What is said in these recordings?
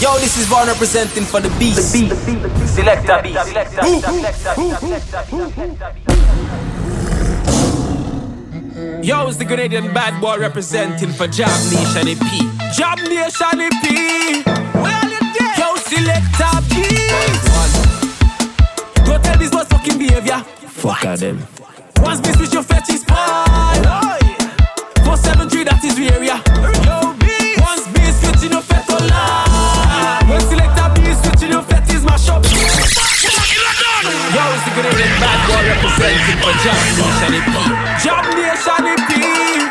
Yo, this is Vaughn representing for the beast. The beast. Selecta beast. Beast. Yo, it's the Grenadian bad boy representing for Jab Nation EP. Jab Nation EP. Well, it Yo, Selecta beast. Go tell this boss fucking behavior. Fuck at them. Once this with your fetish pie. Oh, yeah. 473, that is the area. Bad boy representing for Jab Nation, it be. Jab Nation.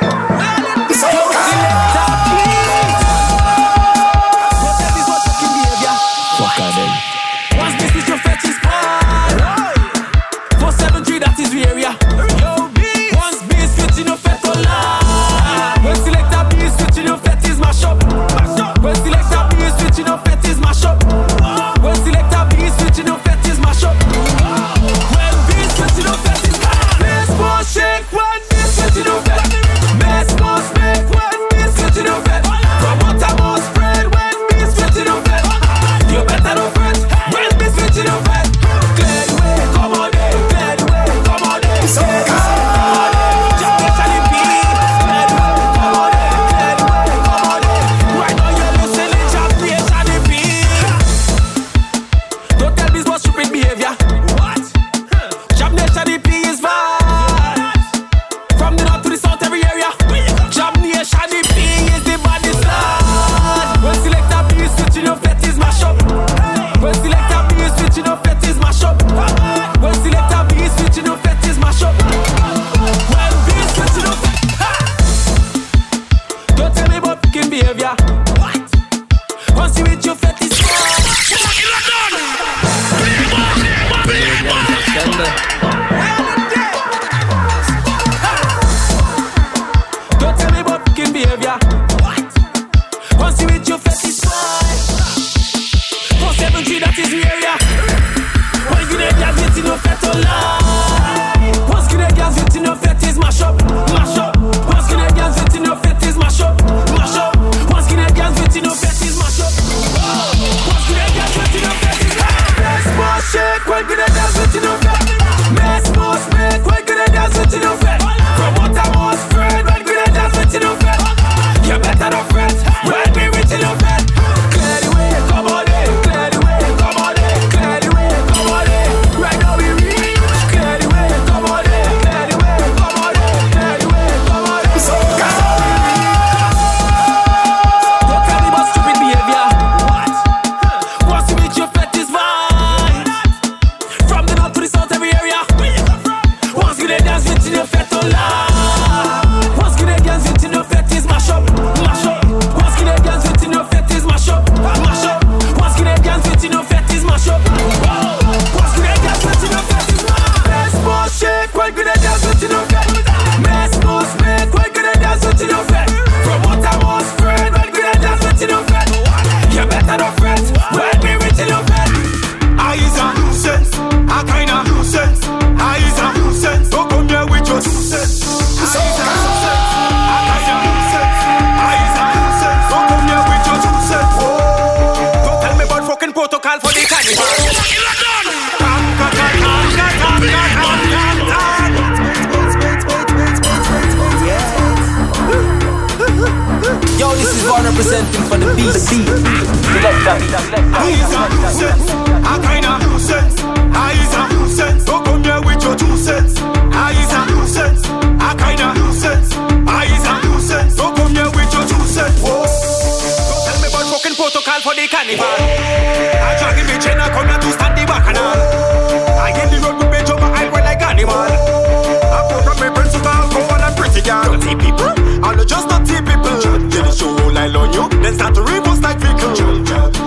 carnival. I try to me chain, I come to stand the back and. I get the road with me, jump I run like animal. I put up my principal, go on and pretty girl. Dirty people, I all just dirty people. Then they show all I on you, then start to reverse like vehicle.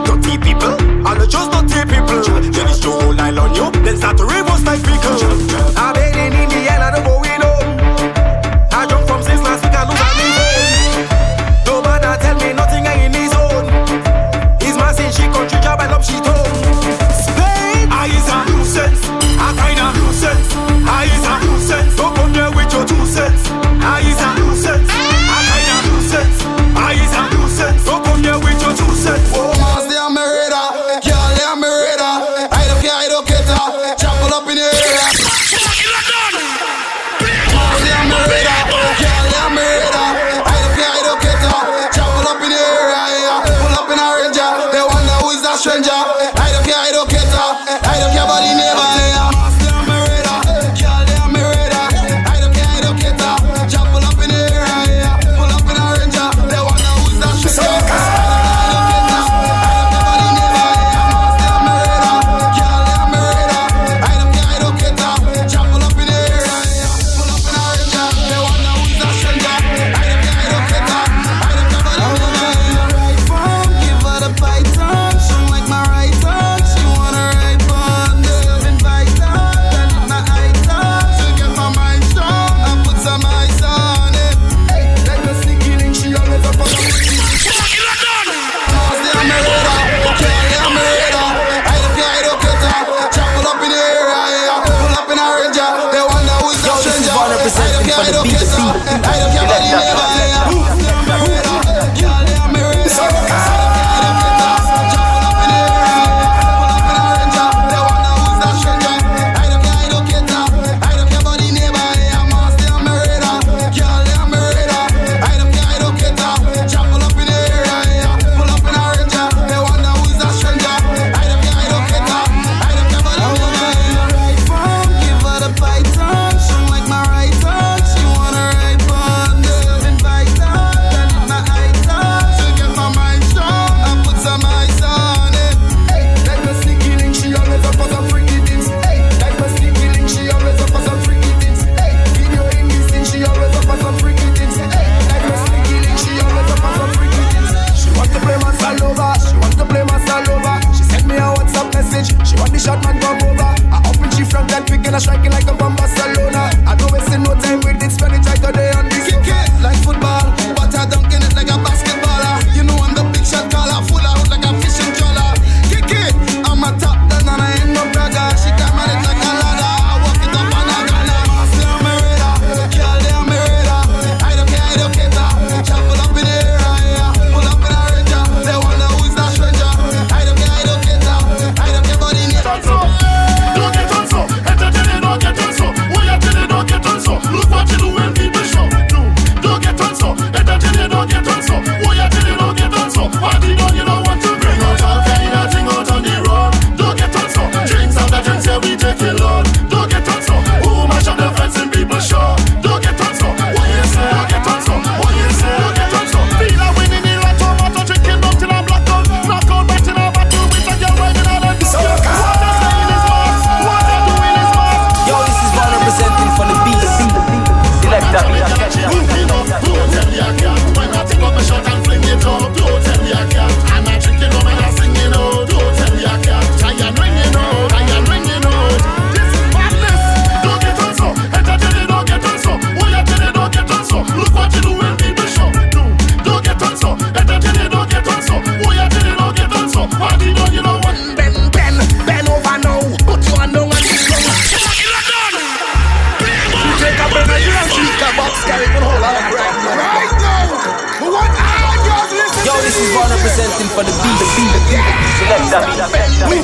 Dirty people, I all just dirty people. Then they show all I on you, then start to reverse.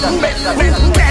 Better, better, better.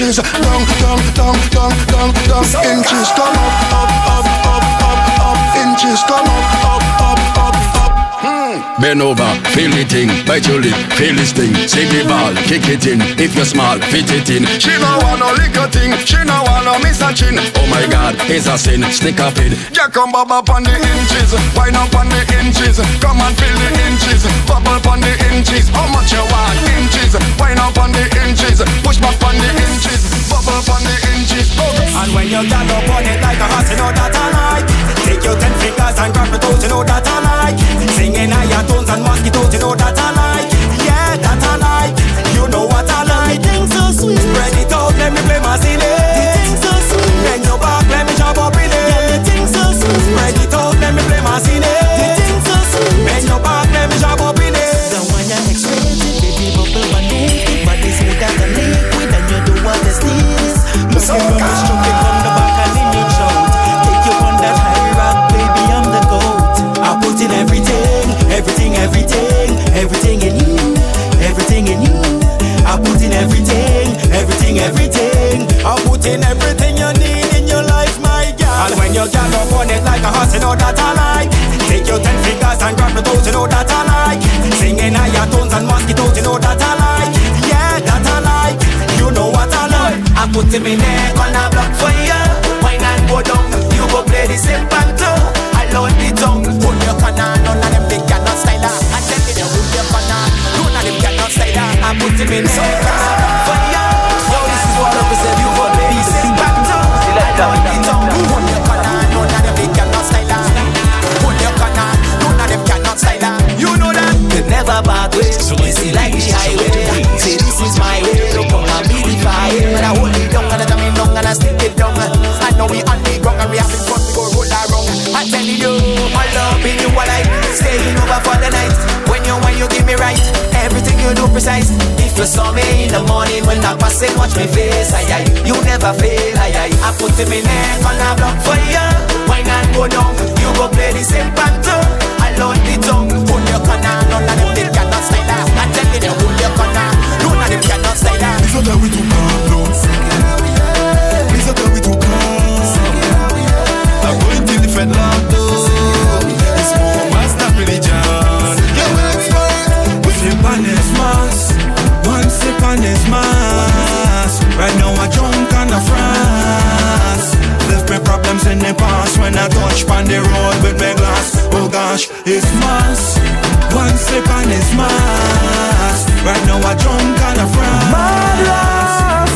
Inches, down, down, down, down, down, down, inches. Come Bend over, feel the thing, bite your lip, feel this thing. See the ball, kick it in. If you're small, fit it in. She no want no little thing, she no want no miss a chin. Oh my God, it's a sin, stick up it. Yeah, come bob on the inches, wind up on the inches. Come and feel the inches, bubble on the inches. How much you want? Inches, wind up on the inches, push back on the inches, bubble up on the inches. Go. And when you up on it like a hot, you know that I like Take your ten fingers and grab it out, you know that I like it like a horse, you know that I like. Take your ten fingers and grab the toes, you know that I like. Singing higher tones and mosquitoes, you know that I like. Yeah, that I like. You know what I like. I put him in neck on a block for you. Wine and go down, you go play the same panto. I load the tongue, pull your cannon, none of them big cannot style. I tell you, pull your cannon, none of them cannot style. I put him in neck staying over for the night. When you when you give me right, everything you do precise. If you saw me in the morning when I pass it, watch me face Aye, aye, you never fail, aye, aye I put him in neck on a block for you. Wine and go down, you go play the same panto. I load the tongue, pull your cannon, none of them they cannot style her. I tell you, they your cannon, none of them cannot style her. It's not that we calm, gosh, it's mass. One sip on his mask. Right now I drunk on the France.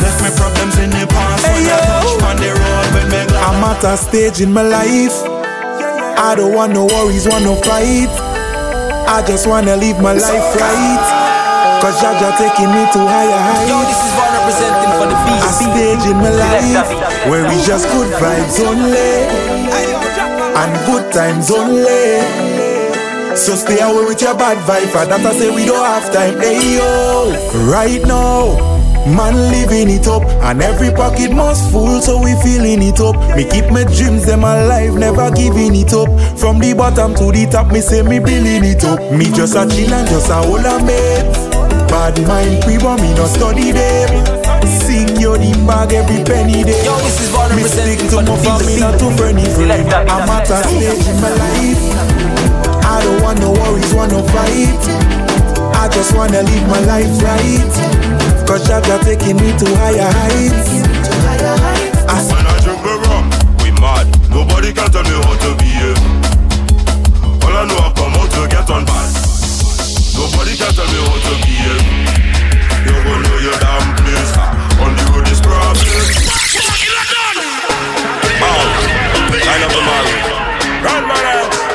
Left my problems in the past when I touch on the road with my glass. I'm at a stage in my life. I don't want no worries, want no fight. I just wanna live my life right. Cause Jaja taking me to higher Yo, heights. this is one representing for the A stage in my life where we just good vibes only and good times only. So stay away with your bad vibe, that I say we don't have time. Hey yo, right now. Man living it up, and every pocket must full, so we feeling it up. Me keep my dreams them alive, never giving it up. From the bottom to the top, me say me building it up. Me just a chill and just a hold a mate. Bad mind we want me no study them. Sing your in bag every penny day. Yo, this is me stick to my family, not to friendly. I'm at a stage in my life. I don't want no worries, want no fight. I just wanna live my life right. Cause Jaja taking me to higher heights. When I drink my rum, we mad. Nobody can tell me how to behave. All I know I come out to get on bad. Nobody can tell me how to behave. You gon' know your damn place. On the road is problem. Bow, line up the mark. Run, man.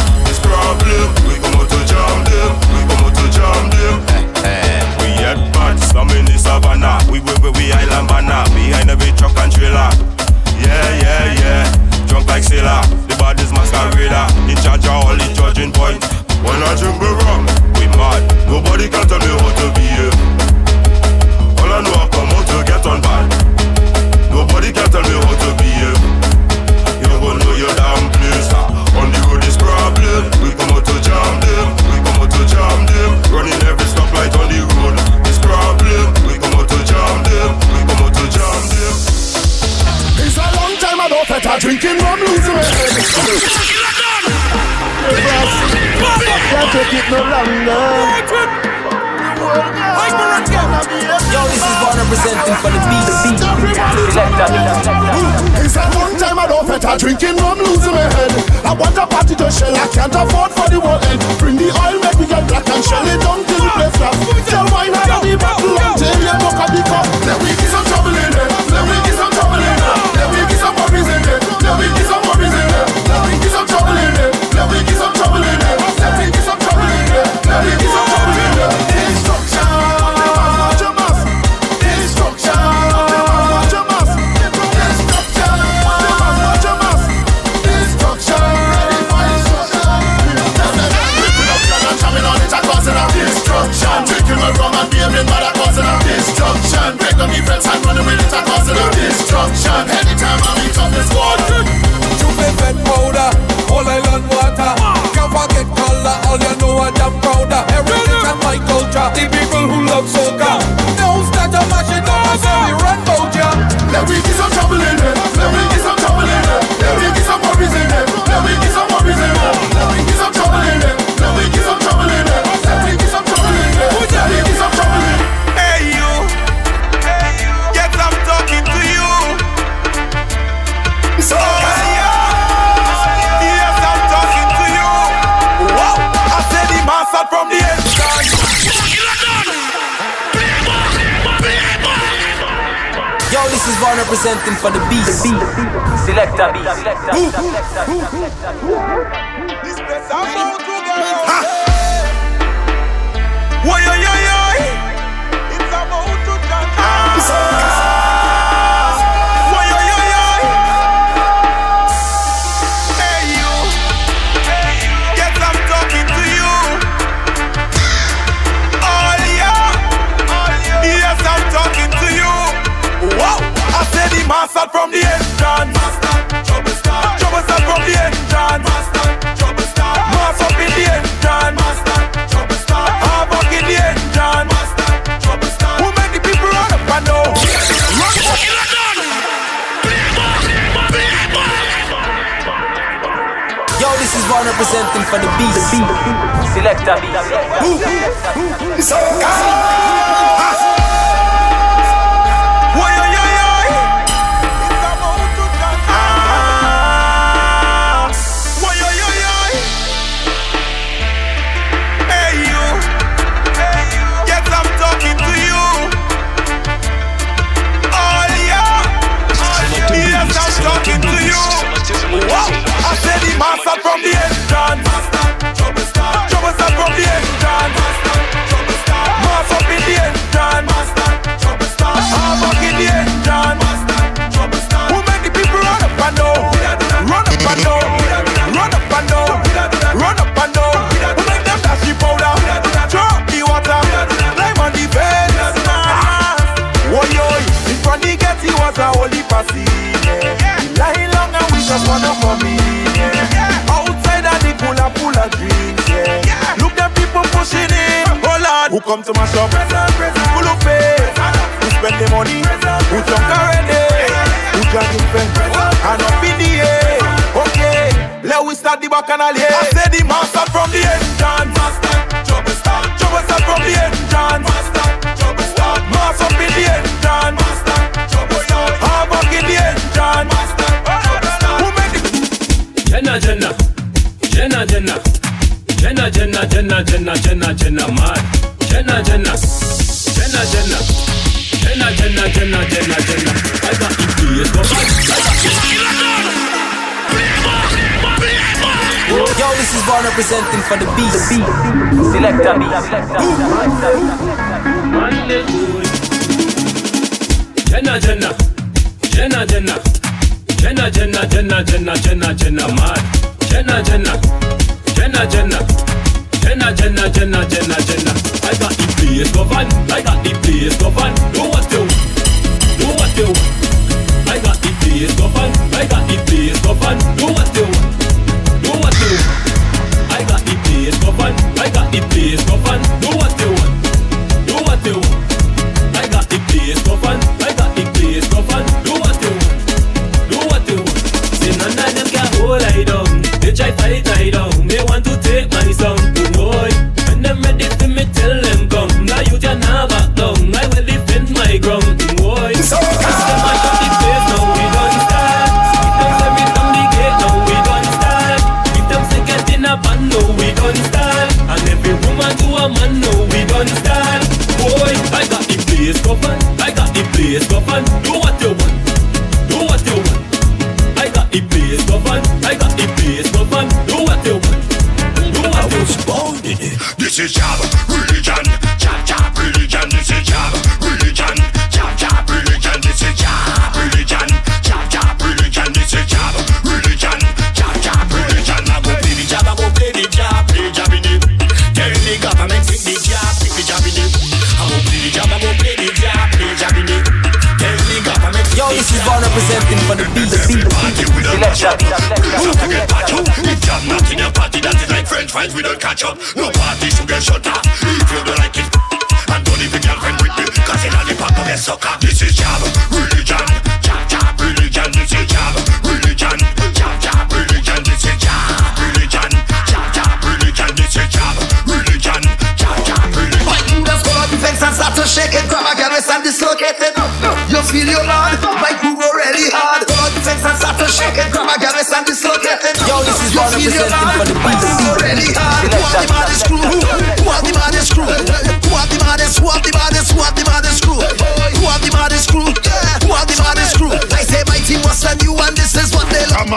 representing for the beast. The beast. Selecta beast. Selecta beast. Beast. Devon representing for the beast. Selecta beast. Selecta beast. John. Trouble start, trouble start from the end, John. Trouble start, mass up in the end, John. Trouble start, half up in the end, John. Trouble start, who make the people run up and down, run up and down, run up and down, run up and down. Who make them dash the powder, drop the water, climb on the fence. Oi oi, in front the gate it was a holy passage. Lying long and we just wanna come pull up, pull up dreams, yeah. Look at people pushing it. Oh Lord, who come to my shop? Who look pay? Who spend the money? Who jump already? Who drag in pen? I up in the air. Okay, let we start the bacchanal here. I say the master from the engine. Master, trouble start. Trouble start from the engine. Master, trouble start. Mass up the engine. Master, trouble start. Havoc in the engine. Master, trouble start. Who make it? Jenna, Jenna. Jenna, Jenna, Jenna, Jenna, Jenna, Jenna, Jenna, Jenna, mad. Jenna, Jenna, Jenna, Jenna, Jenna, Jenna, Jenna, Jenna, Jenna. I got the place, go. Yo, this is Vaughn representing for the beast. Selecta B. Jenna, Jenna, Jenna, Jenna, Jenna, Jenna, Jenna, Jenna, Jenna, Jenna, mad. Jenna, Jenna, Jenna, Jenna, Jenna, Jenna, Jenna, Jenna, Jenna. I got the place, go van. I got the place, go van. Do what you, do what you. I got the place, go van. I got the place, go van. Do what you, do what you. I got the place, go van. I got the place, go fight, fight, I don't. Me want to take se. That is like French fries, we don't catch up. No party should get shut up. If you don't like it, and don't even girlfriend with me, cause in all the park of get sucker. This is job, religion, job, job, religion. This is job, religion, job, job, religion. This is job, religion, job, job, religion. This is job, religion, job, job, religion. My Judas come out the fence and start to shake it. Grab a girl and dislocate it. You feel your lord. My crew go really hard. Come out the fence and start to shake it. Grab a girl and dislocate it. Yo, this is You Vaughn feel your representing for lord.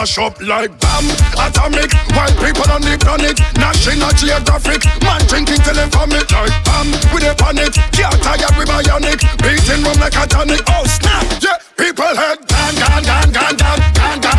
mash up like bam, atomic. White people on the planet, national geographic. Man drinking till they vomit like bam. With a panic, can't tired with bionic. Beating rum like a tonic. Oh snap, yeah. People head gone, gone, gone, gone, gone, gone, gone.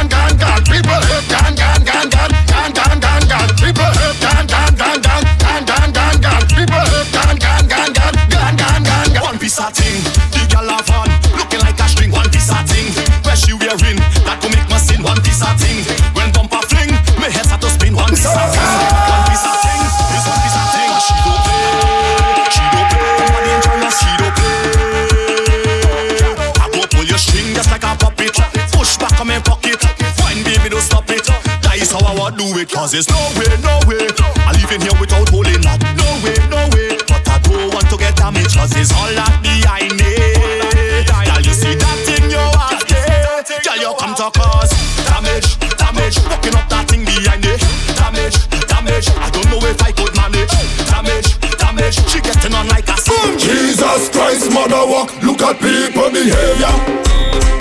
Cause it's no way, no way. I leave in here without holding that. No way, no way. But I don't want to get damaged, cause it's all that behind it. Girl, you see that thing you there? Girl, you come to cause damage, damage. Walking up that thing behind it. Damage, damage. I don't know if I could manage. Damage, damage. She getting on like a boom. Jesus Christ, mother walk. Look at people behavior.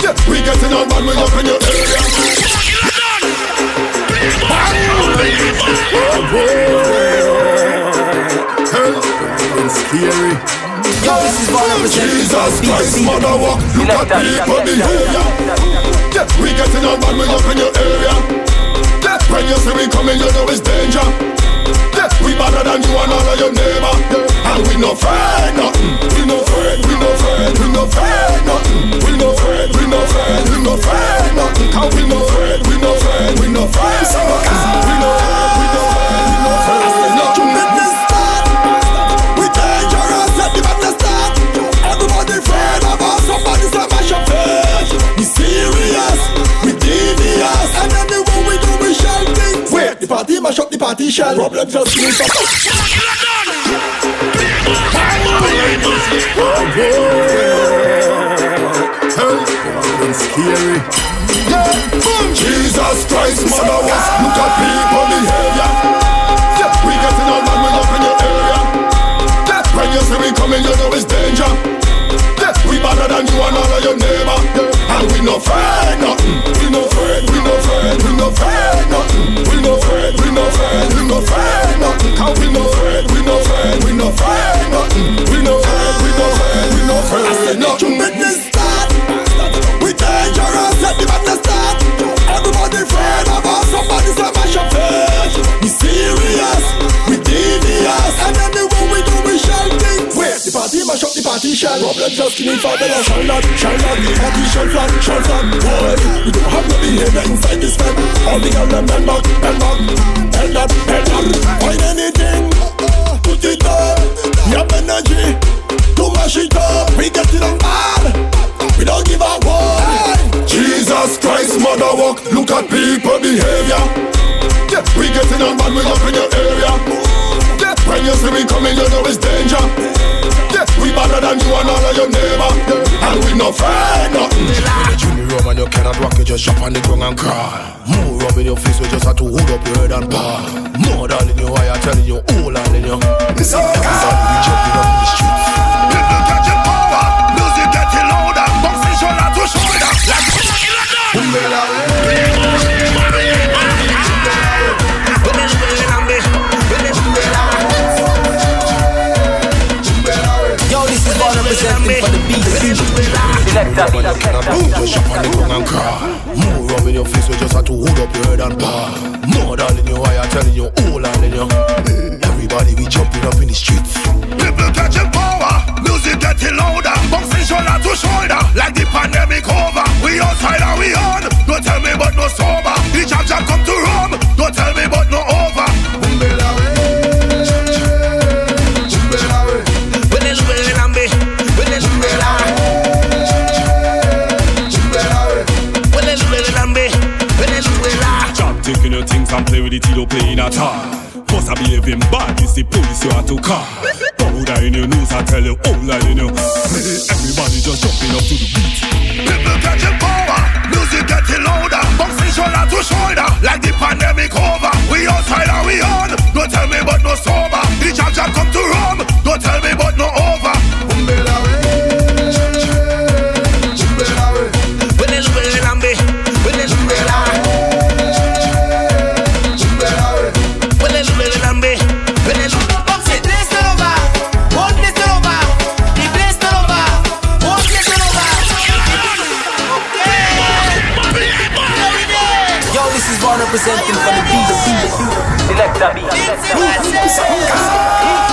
Yeah, we getting on bad, we up in your area. Scary. This is Vaughn representing for Jesus Christ. Look people we we in your area. When you see we coming, you know it's danger. We than you and all of your neighbor. And we no afraid nothing. We no afraid, we no afraid, we no afraid nothing. We no we no we no nothing. Cause we no afraid, no friends, so we no, we no, we no friends. I said, look, let me start. We dangerous, start. Everybody afraid of somebody say mash face. We serious, we devious, and anywhere we go, we shall think. Wait, the party mash up the party shall. Problem just means. Scary. Jesus Christ, mother was look at people behavior. We getting on man, we up in your area. When you see we coming, you know it's danger. We better than you and all of your neighbor. And we no afraid nothing. We no afraid, we no afraid, we no afraid nothing. We no afraid, we no afraid, we no afraid nothing. We no afraid, we no afraid, we no afraid nothing. We no afraid, we no afraid, we no afraid nothing. Up, party shall. Problem just killing the shall not, shall not. Shall flat, shall flat. Boy, we don't have no behavior inside this time. All the girls them bend back, bend back, bend that, bend that. Find anything, put it up. You have energy to mash it up. We get it on bad. We don't give a what. Jesus Christ, mother walk, look at people behavior. Yeah, we getting on bad, we up in your area. Yeah, when you see we coming, you know it's danger. We better than you and all of your neighbor. And we no afraid nothing. When you chew me rum and you cannot rock, you just jump on the ground and crawl. More rum in your face, we just have to hold up your head and paw. More than in your eye, I'm telling you, all in you. It's all Everybody be jumping up in the streets. People catching power, music getting louder, boxing shoulder to shoulder. Like Yo, you just jump on the ground and crawl. More rum in your face, you just have to hold up your head and paw. More than in your eye, I'm telling you, all in you. Everybody be jumping up in the streets. People catching power, music getting louder, boxing shoulder to shoulder. Like the pandemic over, we outside and we on. Don't tell me but no sober. The jab jab come to Rome. Don't tell me but no over. Your play with it, you don't play in at all. Must have behaving bad, it's the police you have to call. Powder in your nose, I tell you, all in you. Everybody just jumping up to the beat. People catching power, music getting louder, boxing shoulder to shoulder. Like the pandemic over, we outside and we on. Don't tell me but no sober. The jab jab come to Rome. Don't tell me but beast. Selecta B. Bring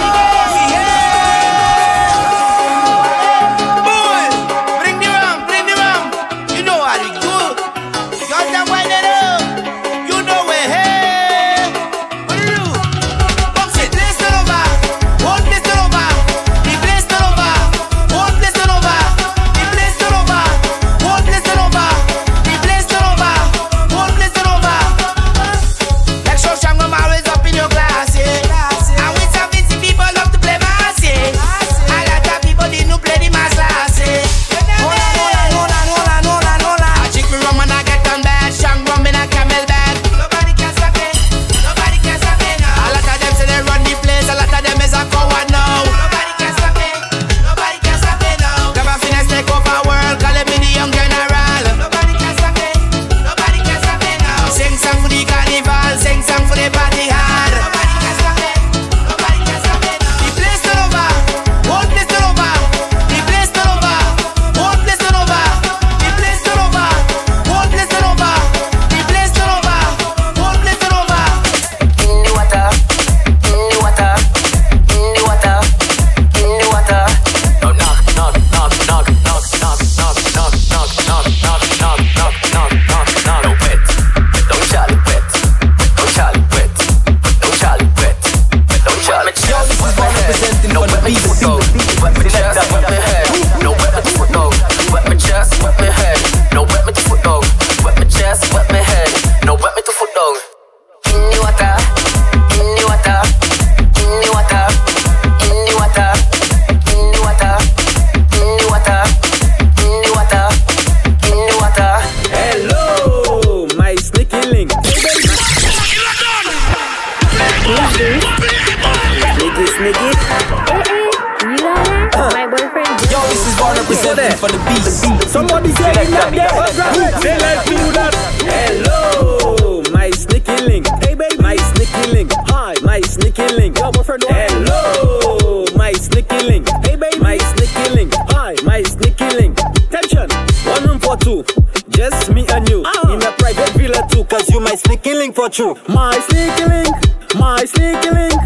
link. Hey baby, my sneaky link. Hi, my sneaky link. Yo, my friend. Hello, my sneaky link. Hey baby, my sneaky link. Hi, my sneaky link. Tension. One room for two. Just me and you in a private villa too, cause you my sneaky link for true. My sneaky link, my sneaky link.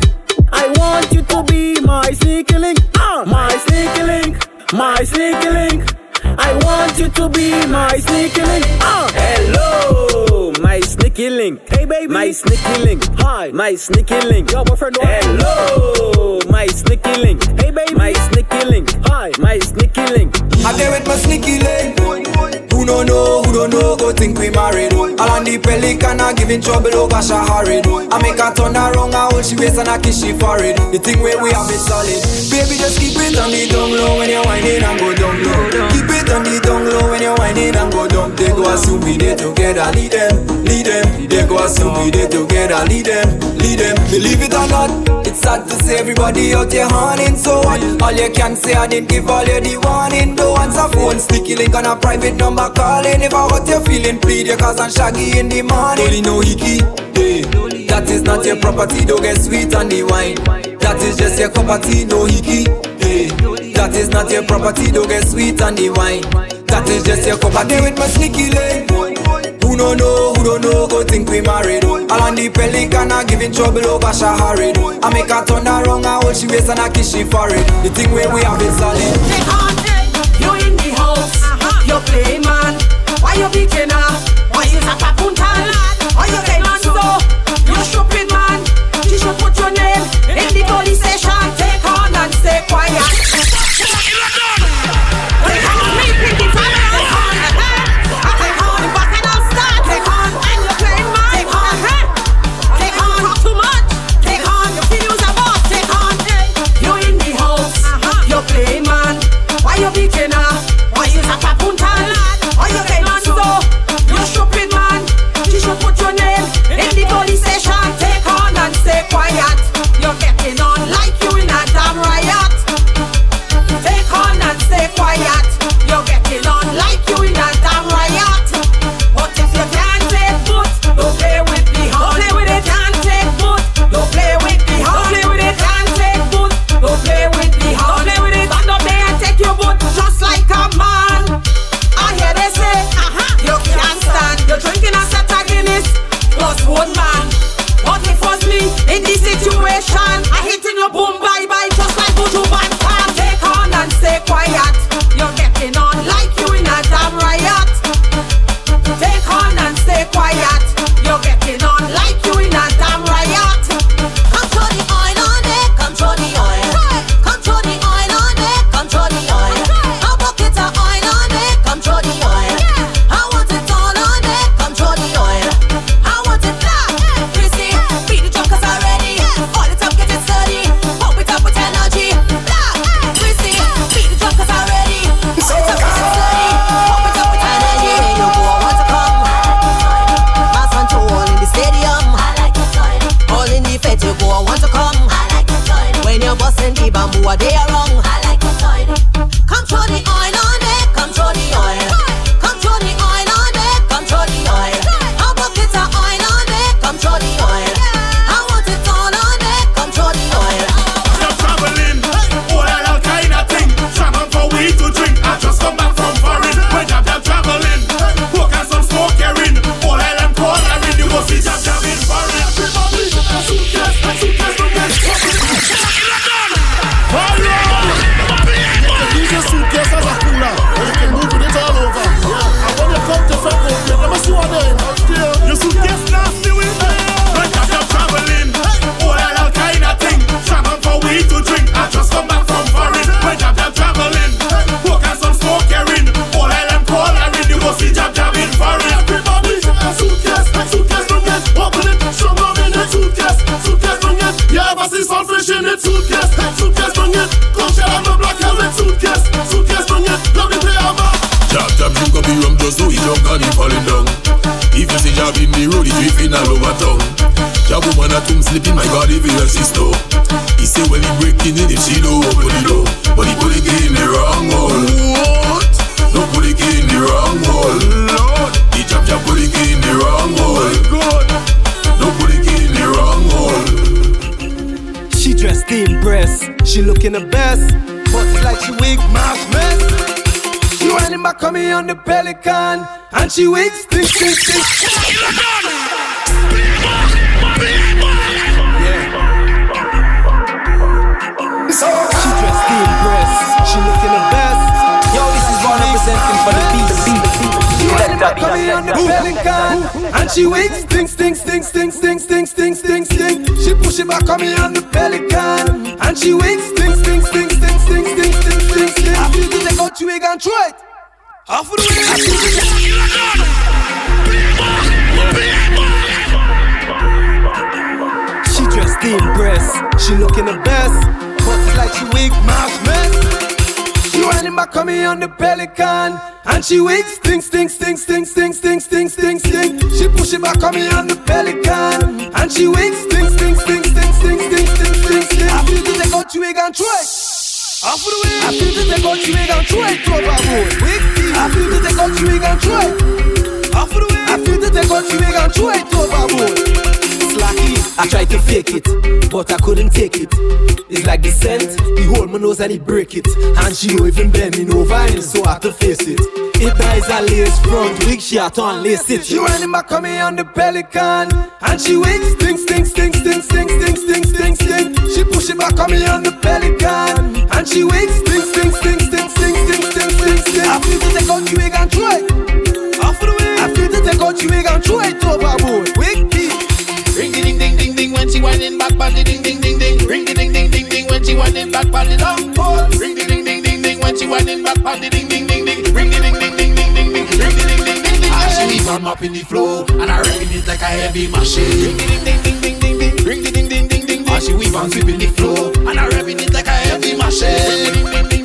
I want you to be my sneaky link. Ah, my sneaky link, my sneaky link. I want you to be my sneaky link. Ah, hello, sneaky link. Hey baby, my sneaky link. Hi, my sneaky link. Yo, my friend. Hello, my sneaky link. Hey baby, my sneaky link. Hi, my sneaky link. I there with my sneaky link. Don't know, who don't know, go think we married. All on the pelican, I giving trouble over hurried. I make her turn around, I hold she waist and I kiss she forehead. The thing where we have it solid. Baby, just keep it on the down low when you're whining and go down low. Keep it on the down low when you're whining and go down. They go assume we there together, lead them, lead them. They go assume we there together, lead them, lead them. Believe it or not, sad to say everybody out there horning. So what? All you can say, I didn't give all you the warning. No answer phone, sticky link on a private number calling. If I got you feeling, plead your cause I'm shaggy in the morning. Only no hickey, hey. That is not your property, don't get sweet on the wine. That is just your cup of tea, no hickey, hey. That is not your property, don't get sweet on the wine. That is just your cup of tea with my sneaky link. Who don't know, who don't know, go think we married. All on the pelican, I giving trouble over hurried. I make her turn around, I hold she waist and I kiss she forehead. The thing where we have it solid. You in the house, uh-huh. you play man. Why you beating her? Why you tap a puntan? Why you get on so? You stupid man. You should put your name Why you tap a puntan? Sleeping my God even your sister. He say when he breaking it if she don't open it up But he put it in the wrong hole. What? No put it in the wrong hole. Lord. He jab jab put it in the wrong hole. God. No put it in the wrong hole. She dressed in breast She looking the best. But it's like she wig mash mess. She whining back on me on the pelican. And she wigs, this this think on the pelican, and she weak, stink, stink, stink, stink, stink, stink, stink, stink, stink. She push it back on me on the pelican, and she weak, stink, stink, stink, stink, stink, stink, stink, stink, stink. I feel to take out you wig and throw it. Off of the way. She dressed in dress, she looking the best, but it's like she weak, mash mess. She whining back on me on the pelican, and she weak, stink, stink, stink, stink, stink, stink, stink, stink, stink. She push it back on me on the pelican, and she weak, stink, stink, stink, stink, stink, stink, stink, stink, stink. I feel to take out you and throw it. Off the way. I feel to take out you wig and throw it overboard. Weak, I feel to take out you and throw it. Off the way. I feel to take out you wig and throw it overboard. I tried to fake it, but I couldn't take it. It's like the scent, he hold my nose and he break it. And she don't even bending over and so I had to face it. It dies a lace front wig, she had to unlace it. She running back on me on the pelican, and she wig stink, stink, stink, stink, stink, stink, stink, stink, stink. She push it back on me on the pelican, and she wig stink, stink, stink, stink, stink, stink, stink, stink, stink. I feel to take out you wig and throw it. Off of the way. I feel to take out you wig and throw it overboard. Wig when she whining back on the ding ding ding ding. Ring the ding ding ding ding when she whining back on the long pole. Ring the ding ding ding ding when she whining back on the ding ding ding ding. Ring the ding ding ding ding ding ding. Ring the ding ding ding ding. As she on up in the flow and I rocking it like a heavy machine. Ring the ding ding ding ding ding ding. Ring the ding ding ding ding ding. As she weave on sweeping the flow and I revving it like a heavy machine. Ring the ding ding ding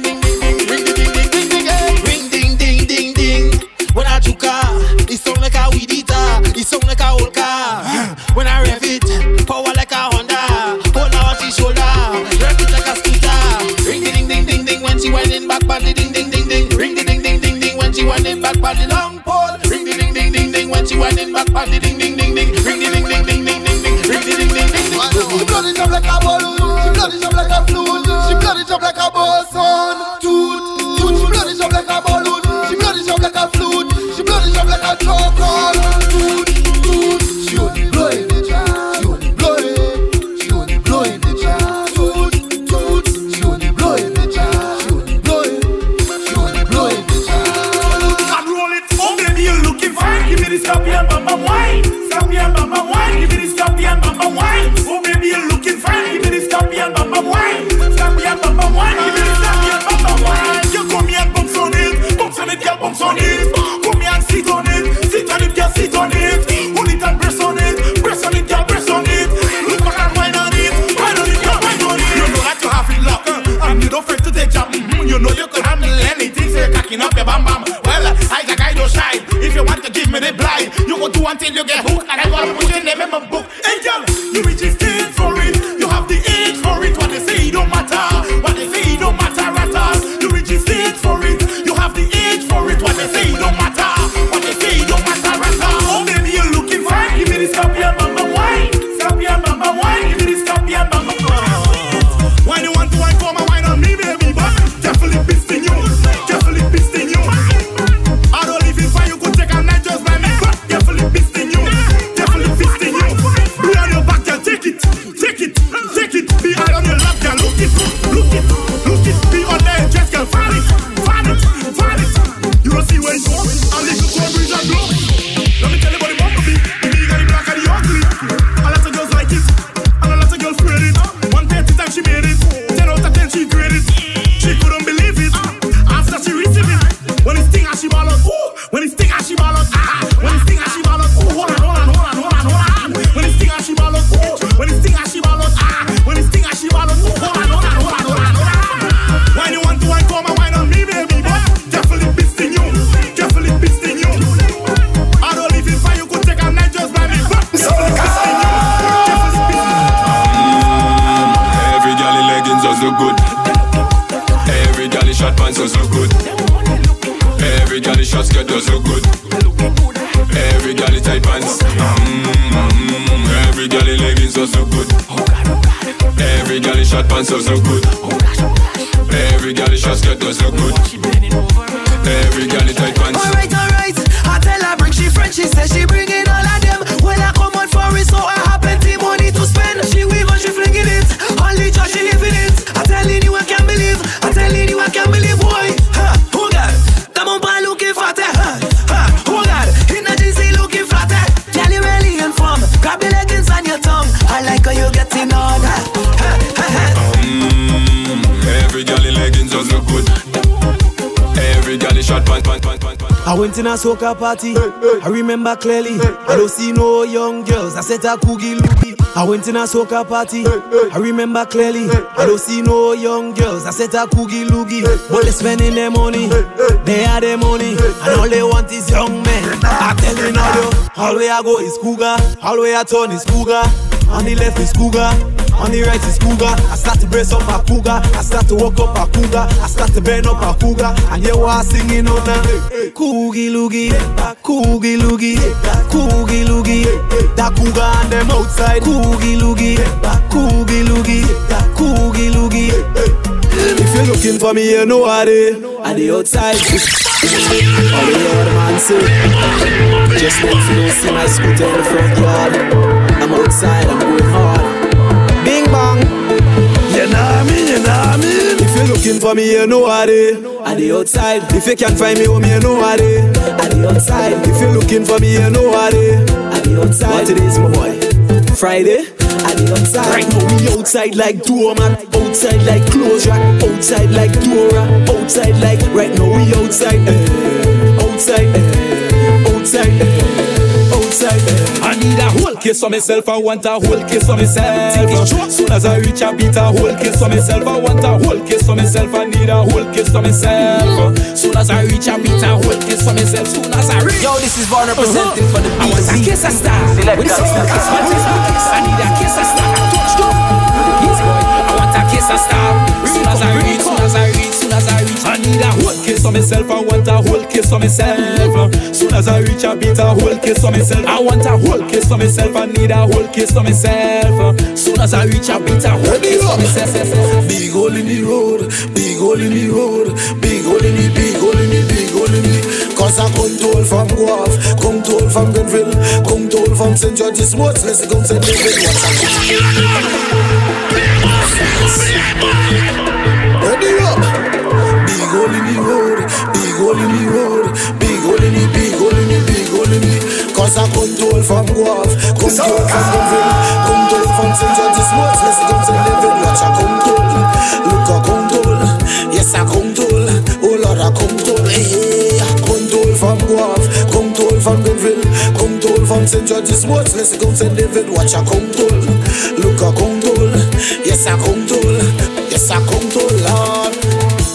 do until you get hooked. And I gotta put your name in my book. Girl, you registered for it. You have the age for it. What they say don't matter. What they say don't matter at all. You registered for it. You have the age for it. What they say don't matter. A soca party. I remember clearly. I don't see no young girls. I said a coogie loogie. I went in a soca party. I remember clearly. I don't see no young girls. I said a coogie loogie. But they spending their money. They are their money. And all they want is young men. I all you. All way I go is cougar. All way I turn is cougar. On the left is cougar. On the right is cougar. I start to brace up a cougar. I start to walk up a cougar. I start to bend up a cougar. And you are singing on the Coogie loogie, coogie loogie, coogie loogie. That cougar and them outside. Coogie loogie, coogie loogie, coogie loogie. If you're looking for me, you know what it. At the outside. All the other man say. Just for you to see my scooter in the front yard. I'm outside, I'm going hard. I mean, you know what I mean. If you're looking for me, you know what it. At the outside. If you can't find me home, you know what it. At the outside. If you're looking for me, you know what it. At the outside. What it is, my boy. Friday. At the outside. Right now we outside like door man. Outside like clothes rack. Outside like door rack. Outside like. Right now we outside. eh. Outside. eh. Outside. eh. Eh. I need a whole case for myself, I want a whole case for myself. Soon as I reach a beat, a whole case for myself, I want a whole case for myself, I need a whole case for myself. Soon as I reach a beat, a whole case for myself, soon as I reach. Yo, this is Vaughn representing for the I want a case of star. With the that. case, one case, one case. I need a case of star. Touch down. Yes, boy. I want a case of star. Soon as I reach, soon as I reach, need a whole case for myself. I want a whole case for myself. Soon as I reach a beat, a whole case for myself. I want a whole case for myself. I need a whole case for myself. Soon as I reach a beat, a whole case for myself. Big hole in the road, big hole in the road, big hole in the, big hole in the, big hole in the. Cause I come told from Guelph, come told from Grenville, come told from St. George's Woods, let's go St. David, what's Ready come St. George's Woods, let's go St. David, watch I come told. Look I come told, yes I come told, yes I come told, Lord.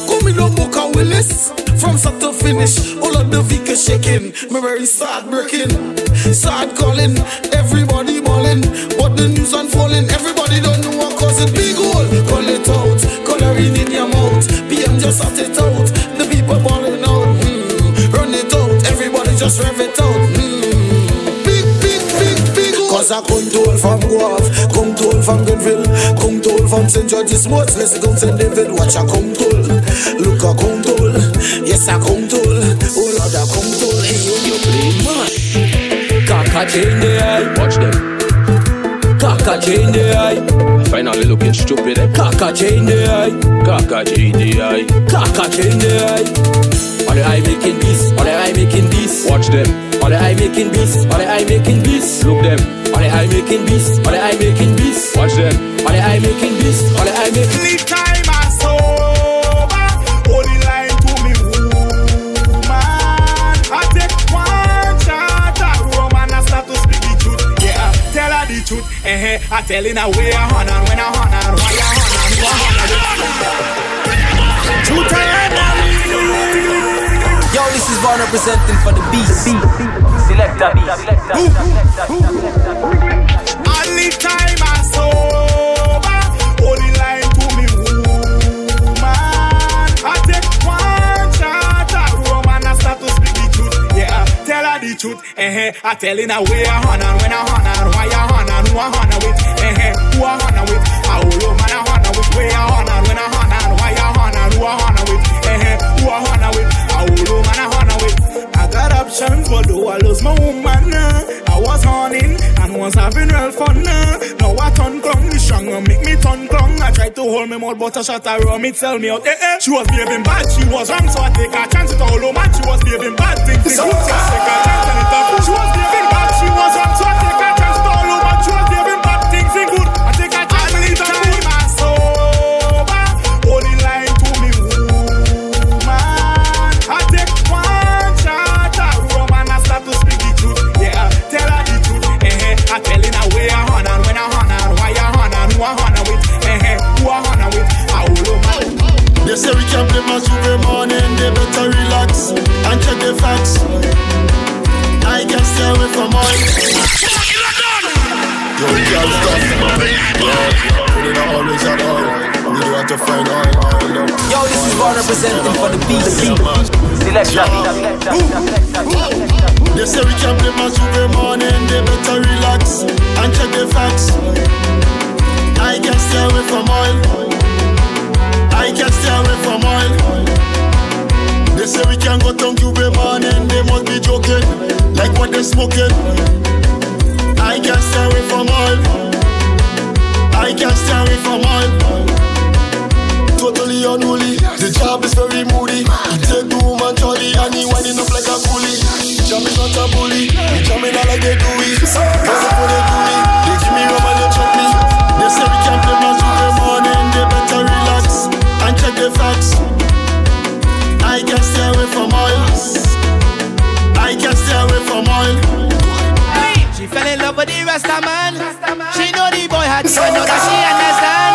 Come in up Boca Willis From start to finish All of the vehicles shaking. Me very start breaking. Start calling. Everybody bawling. But the news unfolding Everybody don't know what cause it big hole. Call it out. Coloring in your mouth. PM just sort it out. The people bawling out. Mm. Run it out. Everybody just rev big hole Cause I come from Guelph Come told from Grenville Come told from St. George's Woods Let's go St. David Watch I come told Look I come told Yes I come told Oh Lord I come told hey, You play much. Kaka chain the eye. Watch them. Kaka chain the eye. Finally looking stupid. Eh? Kaka chain the eye. Kaka chain the eye. Kaka chain the eye. All the eye making beats. All the eye making beats. Watch them. All the eye making beats. All the eye making beats. Look them. All the eye making beats. All the eye making beats. Watch them. All the eye making beats. All the eye making Lead time and sober, holding line to me woman. I take one shot at rum and I start to speak the truth. Yeah, tell her the truth. Eh, eh, I telling her where I honor, when I honor, why I honor, who I honor. Truth I Yo, this is Vaughn representing for the beast. Selecta beat. Selecta Only time and sober, holding line to me woman. I take one shot at rum and I start to speak the truth. Yeah, tell her the truth. Eh, eh, I telling her where I honor, when I honor, why I honor, who I honor with. Eh, eh, who I honor with. I honor woman. I was honing and was having real fun. Now I turn clung, me strong, make me turn clung. I tried to hold me mouth, but a shot I rum, it sell me out. Eh, eh. She was behaving bad, she was wrong, so I take a chance. It all over, she was behaving bad. Think, think, so, take a chance and. She was behaving bad, she was wrong, so I take a sex. I can stay away from all. Yo, girl, stop. We. We do have to find all. Yo, this is Vaughn representing for the beast. Select They say we can't play match with the morning. They better relax and check the facts. I can stay away from oil. I can stay away from oil. They say we can't go down Cuba morning, they must be joking. Like what they smoking. I can't stay away from all. I can't stay away from all. Totally unruly. The job is very moody. He take the woman jolly and he winding up like a coolie. Jam is not a bully. He jamming out like they do it. That's what they do it. They give me rum and they chop me. They say we can't play to Cuba morning. They better relax and check the facts away from oil. I can't stay away from oil. She fell in love with the rest of man. She know the boy had to know that she understand.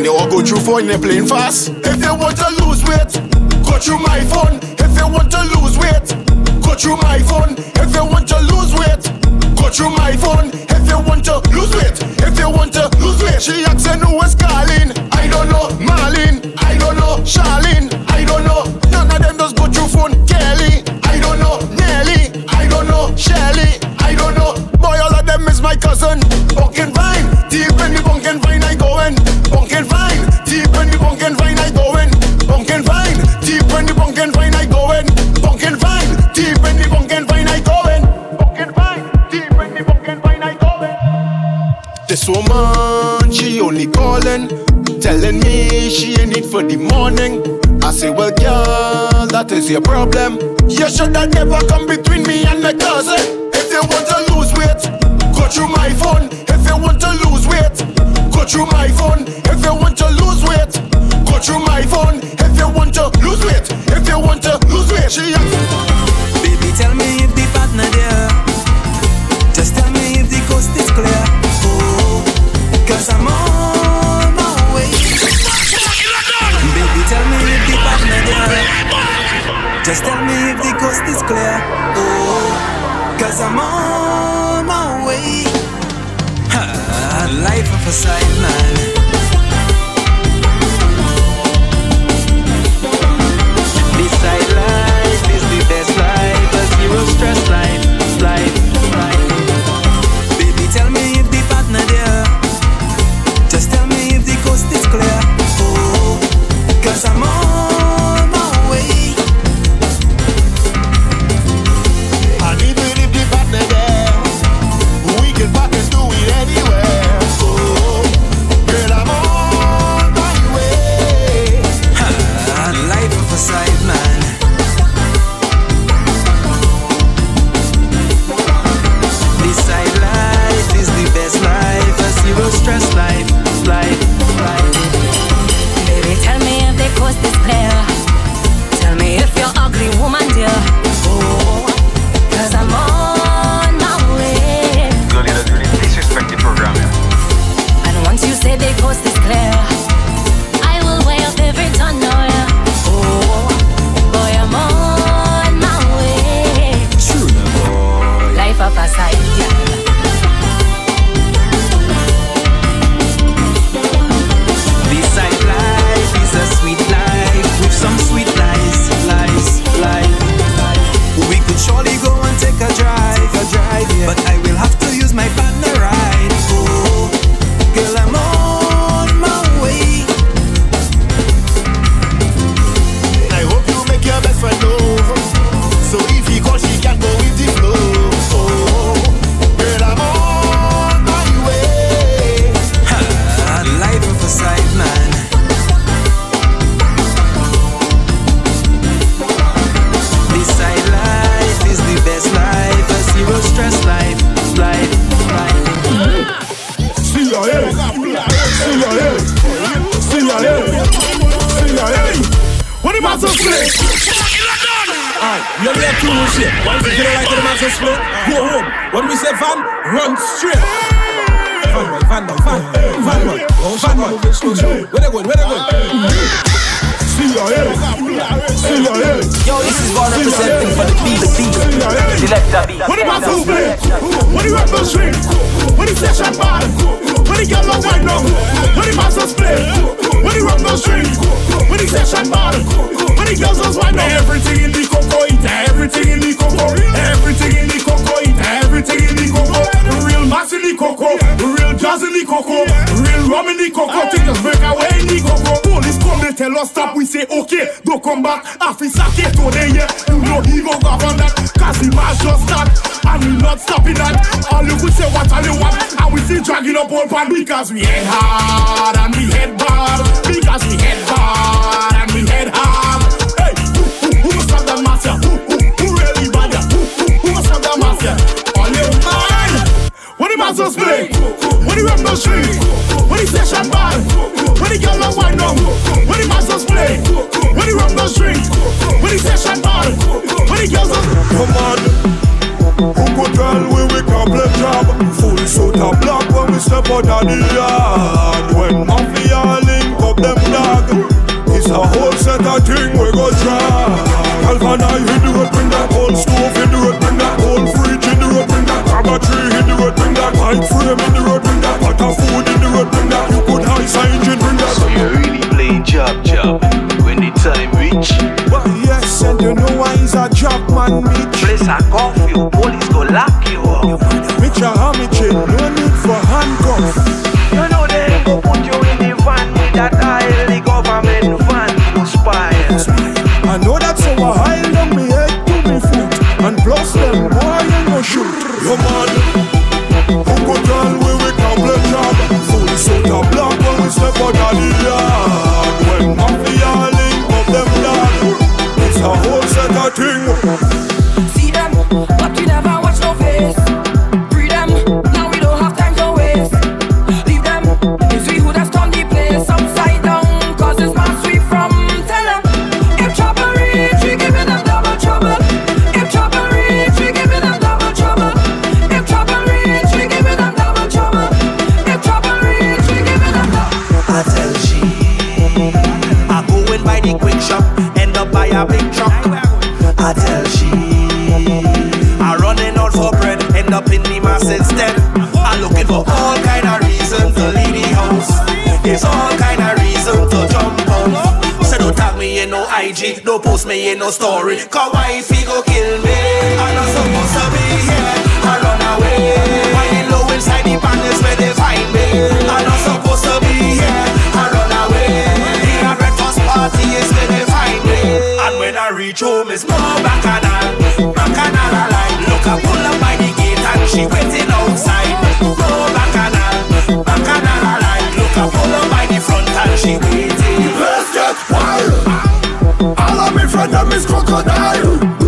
And they all go through phone, they playing fast. If they want to lose weight, go through my phone. If they want to lose weight, go through my phone. If they want to lose weight, go through my phone. If they want to lose weight, if they want to lose weight. She asked who was calling. I don't know Marlene, I don't know Charlene, I don't know. None of them does go through phone. Kelly, I don't know Nelly, I don't know Shelly, I don't know. Boy, all of them is my cousin. Pumpkin vine, deep in the pumpkin vine I go in. pumpkin vine I goin', pumpkin vine, deep in the pumpkin vine I goin', pumpkin vine, deep in the pumpkin vine I goin'. This woman, she only calling, telling me she ain't it for the morning. I say, well, girl, that is your problem. You should have never come between me and my cousin. If you want to lose weight, go through my phone. If you want to lose weight. Go through my phone if you want to lose weight. Go through my phone if you want to lose weight. If you want to lose weight, she asks. Baby, tell me if the partner there. Just tell me if the coast is clear. Oh, cause I'm on my way. Baby, tell me if the partner there. Just tell me if the coast is clear. Oh, cause I'm on einfach was einmal. Us break away in the coco. Police come, they tell us stop, we say okay, don't come back. Officer get to yeah, you know he go govern that, cause the mass just start, and we not stopping that. All you could say what all you want, and we still dragging up all pan because we head hard and we head bad, because we head hard The masters play, when the rap goes street, when the session bad, when the girl don't wind up, when the masters play, when the rap goes street, when the session bad, when the girls don't. Come on, who could tell we we can play job? Full suit of black when we step out of the yard. When mafia link up them dog, it's a whole set of thing we go try. Calvin I hit the bring that old stove in road, bring that pipe frame in the road, bring that pot of food in the road, bring that you could high engine, bring that. So you really playing job job when the time reach. Well, yes, and you know why he's a job man, Mitch. Place a curfew, police go lock you up. Mitch a hamichin, no need for handcuff. Up in the mass instead. I'm looking for all kind of reasons to leave the house. There's all kind of reasons to jump out. So don't tag me in no IG, don't post me in no story. Cause wifey go kill me. I'm not supposed to be here. I run away. Why you low inside the panels where they find me? I'm not supposed to be here. I run away. The breakfast party is where they find me. And when I reach home, it's more bacchanal. Bacchanal I like. Look, I pull up and she waiting outside. More bacchanal. Bacchanal I like. Look, pull up by the front and she waiting. Let's get wild All of me friend them is crocodile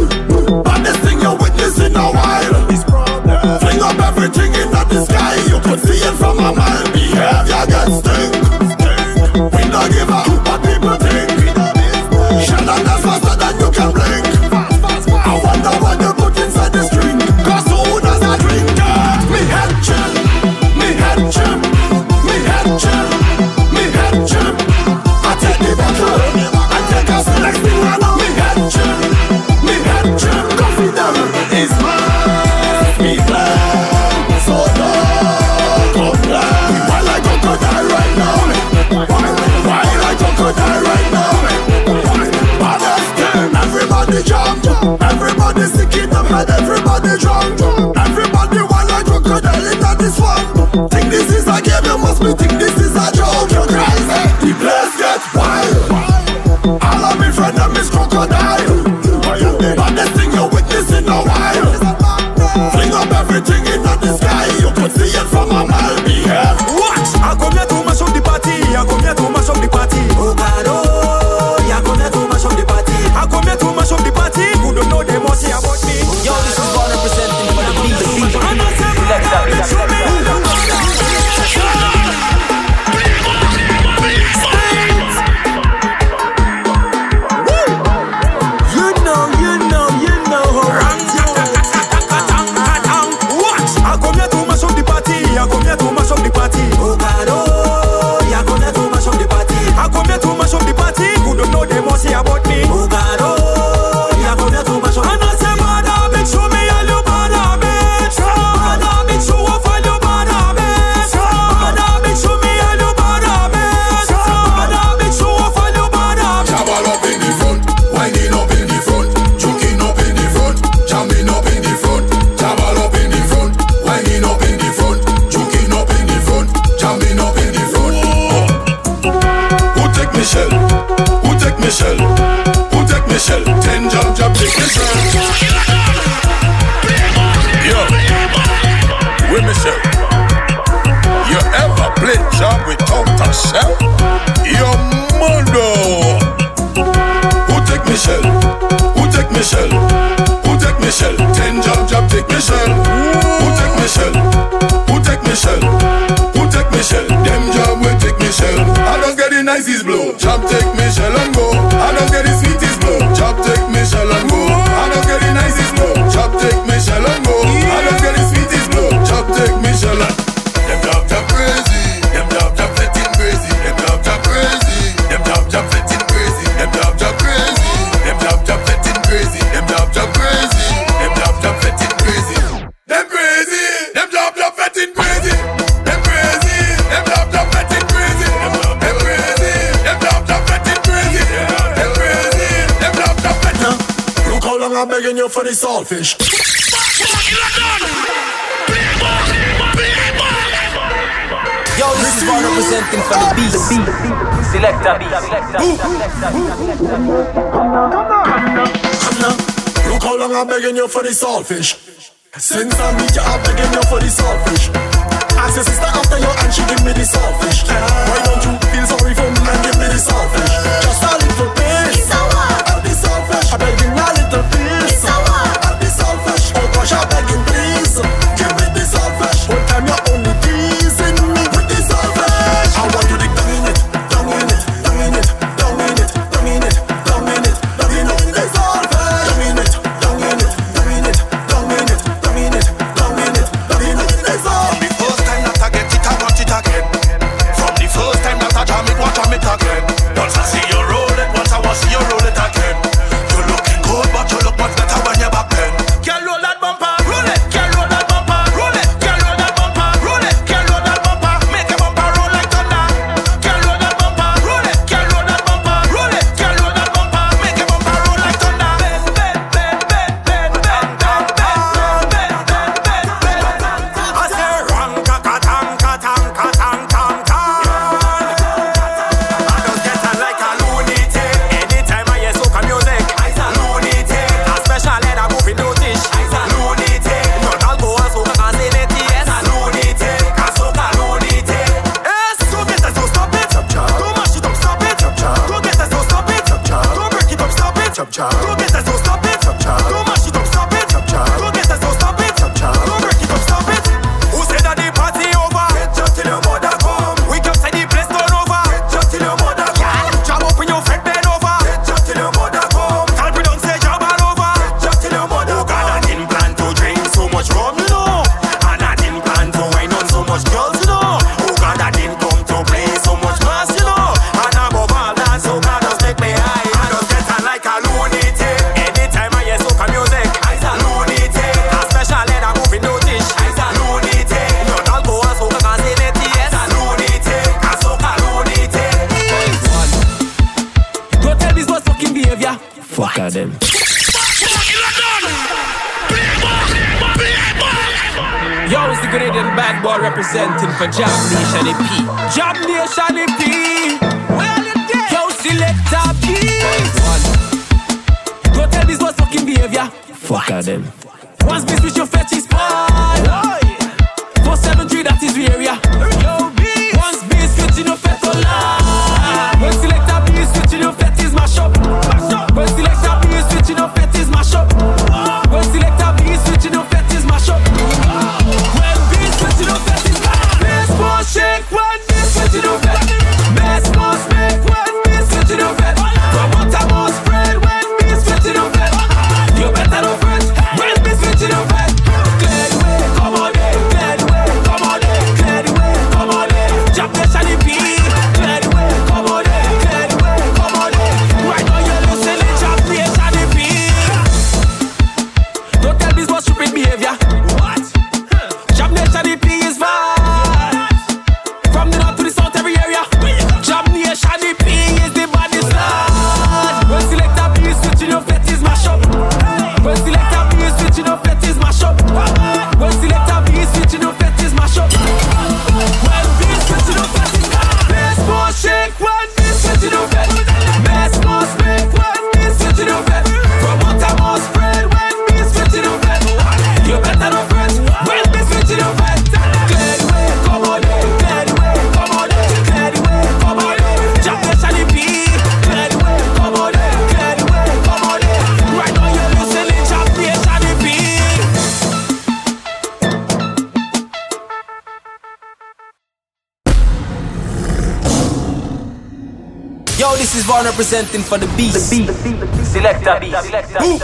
them the saltfish. Yo, this is one representing for the beast. Selecta beast. Come now. Look how long I'm begging you for the saltfish. Since I meet you, I'm begging you for the saltfish. Ask your sister after you and she give me the saltfish. Why don't you fuck out them. Yo, it's the Grenadian bad boy representing for Jab Nation EP. Jab Nation EP. Yo, Selecta beats. Go tell this boys fucking behavior. Fuck out them. Once we switch your fetish part. 473, that is the area. Representing for the beast. The beast. Selecta beast. Selecta beast.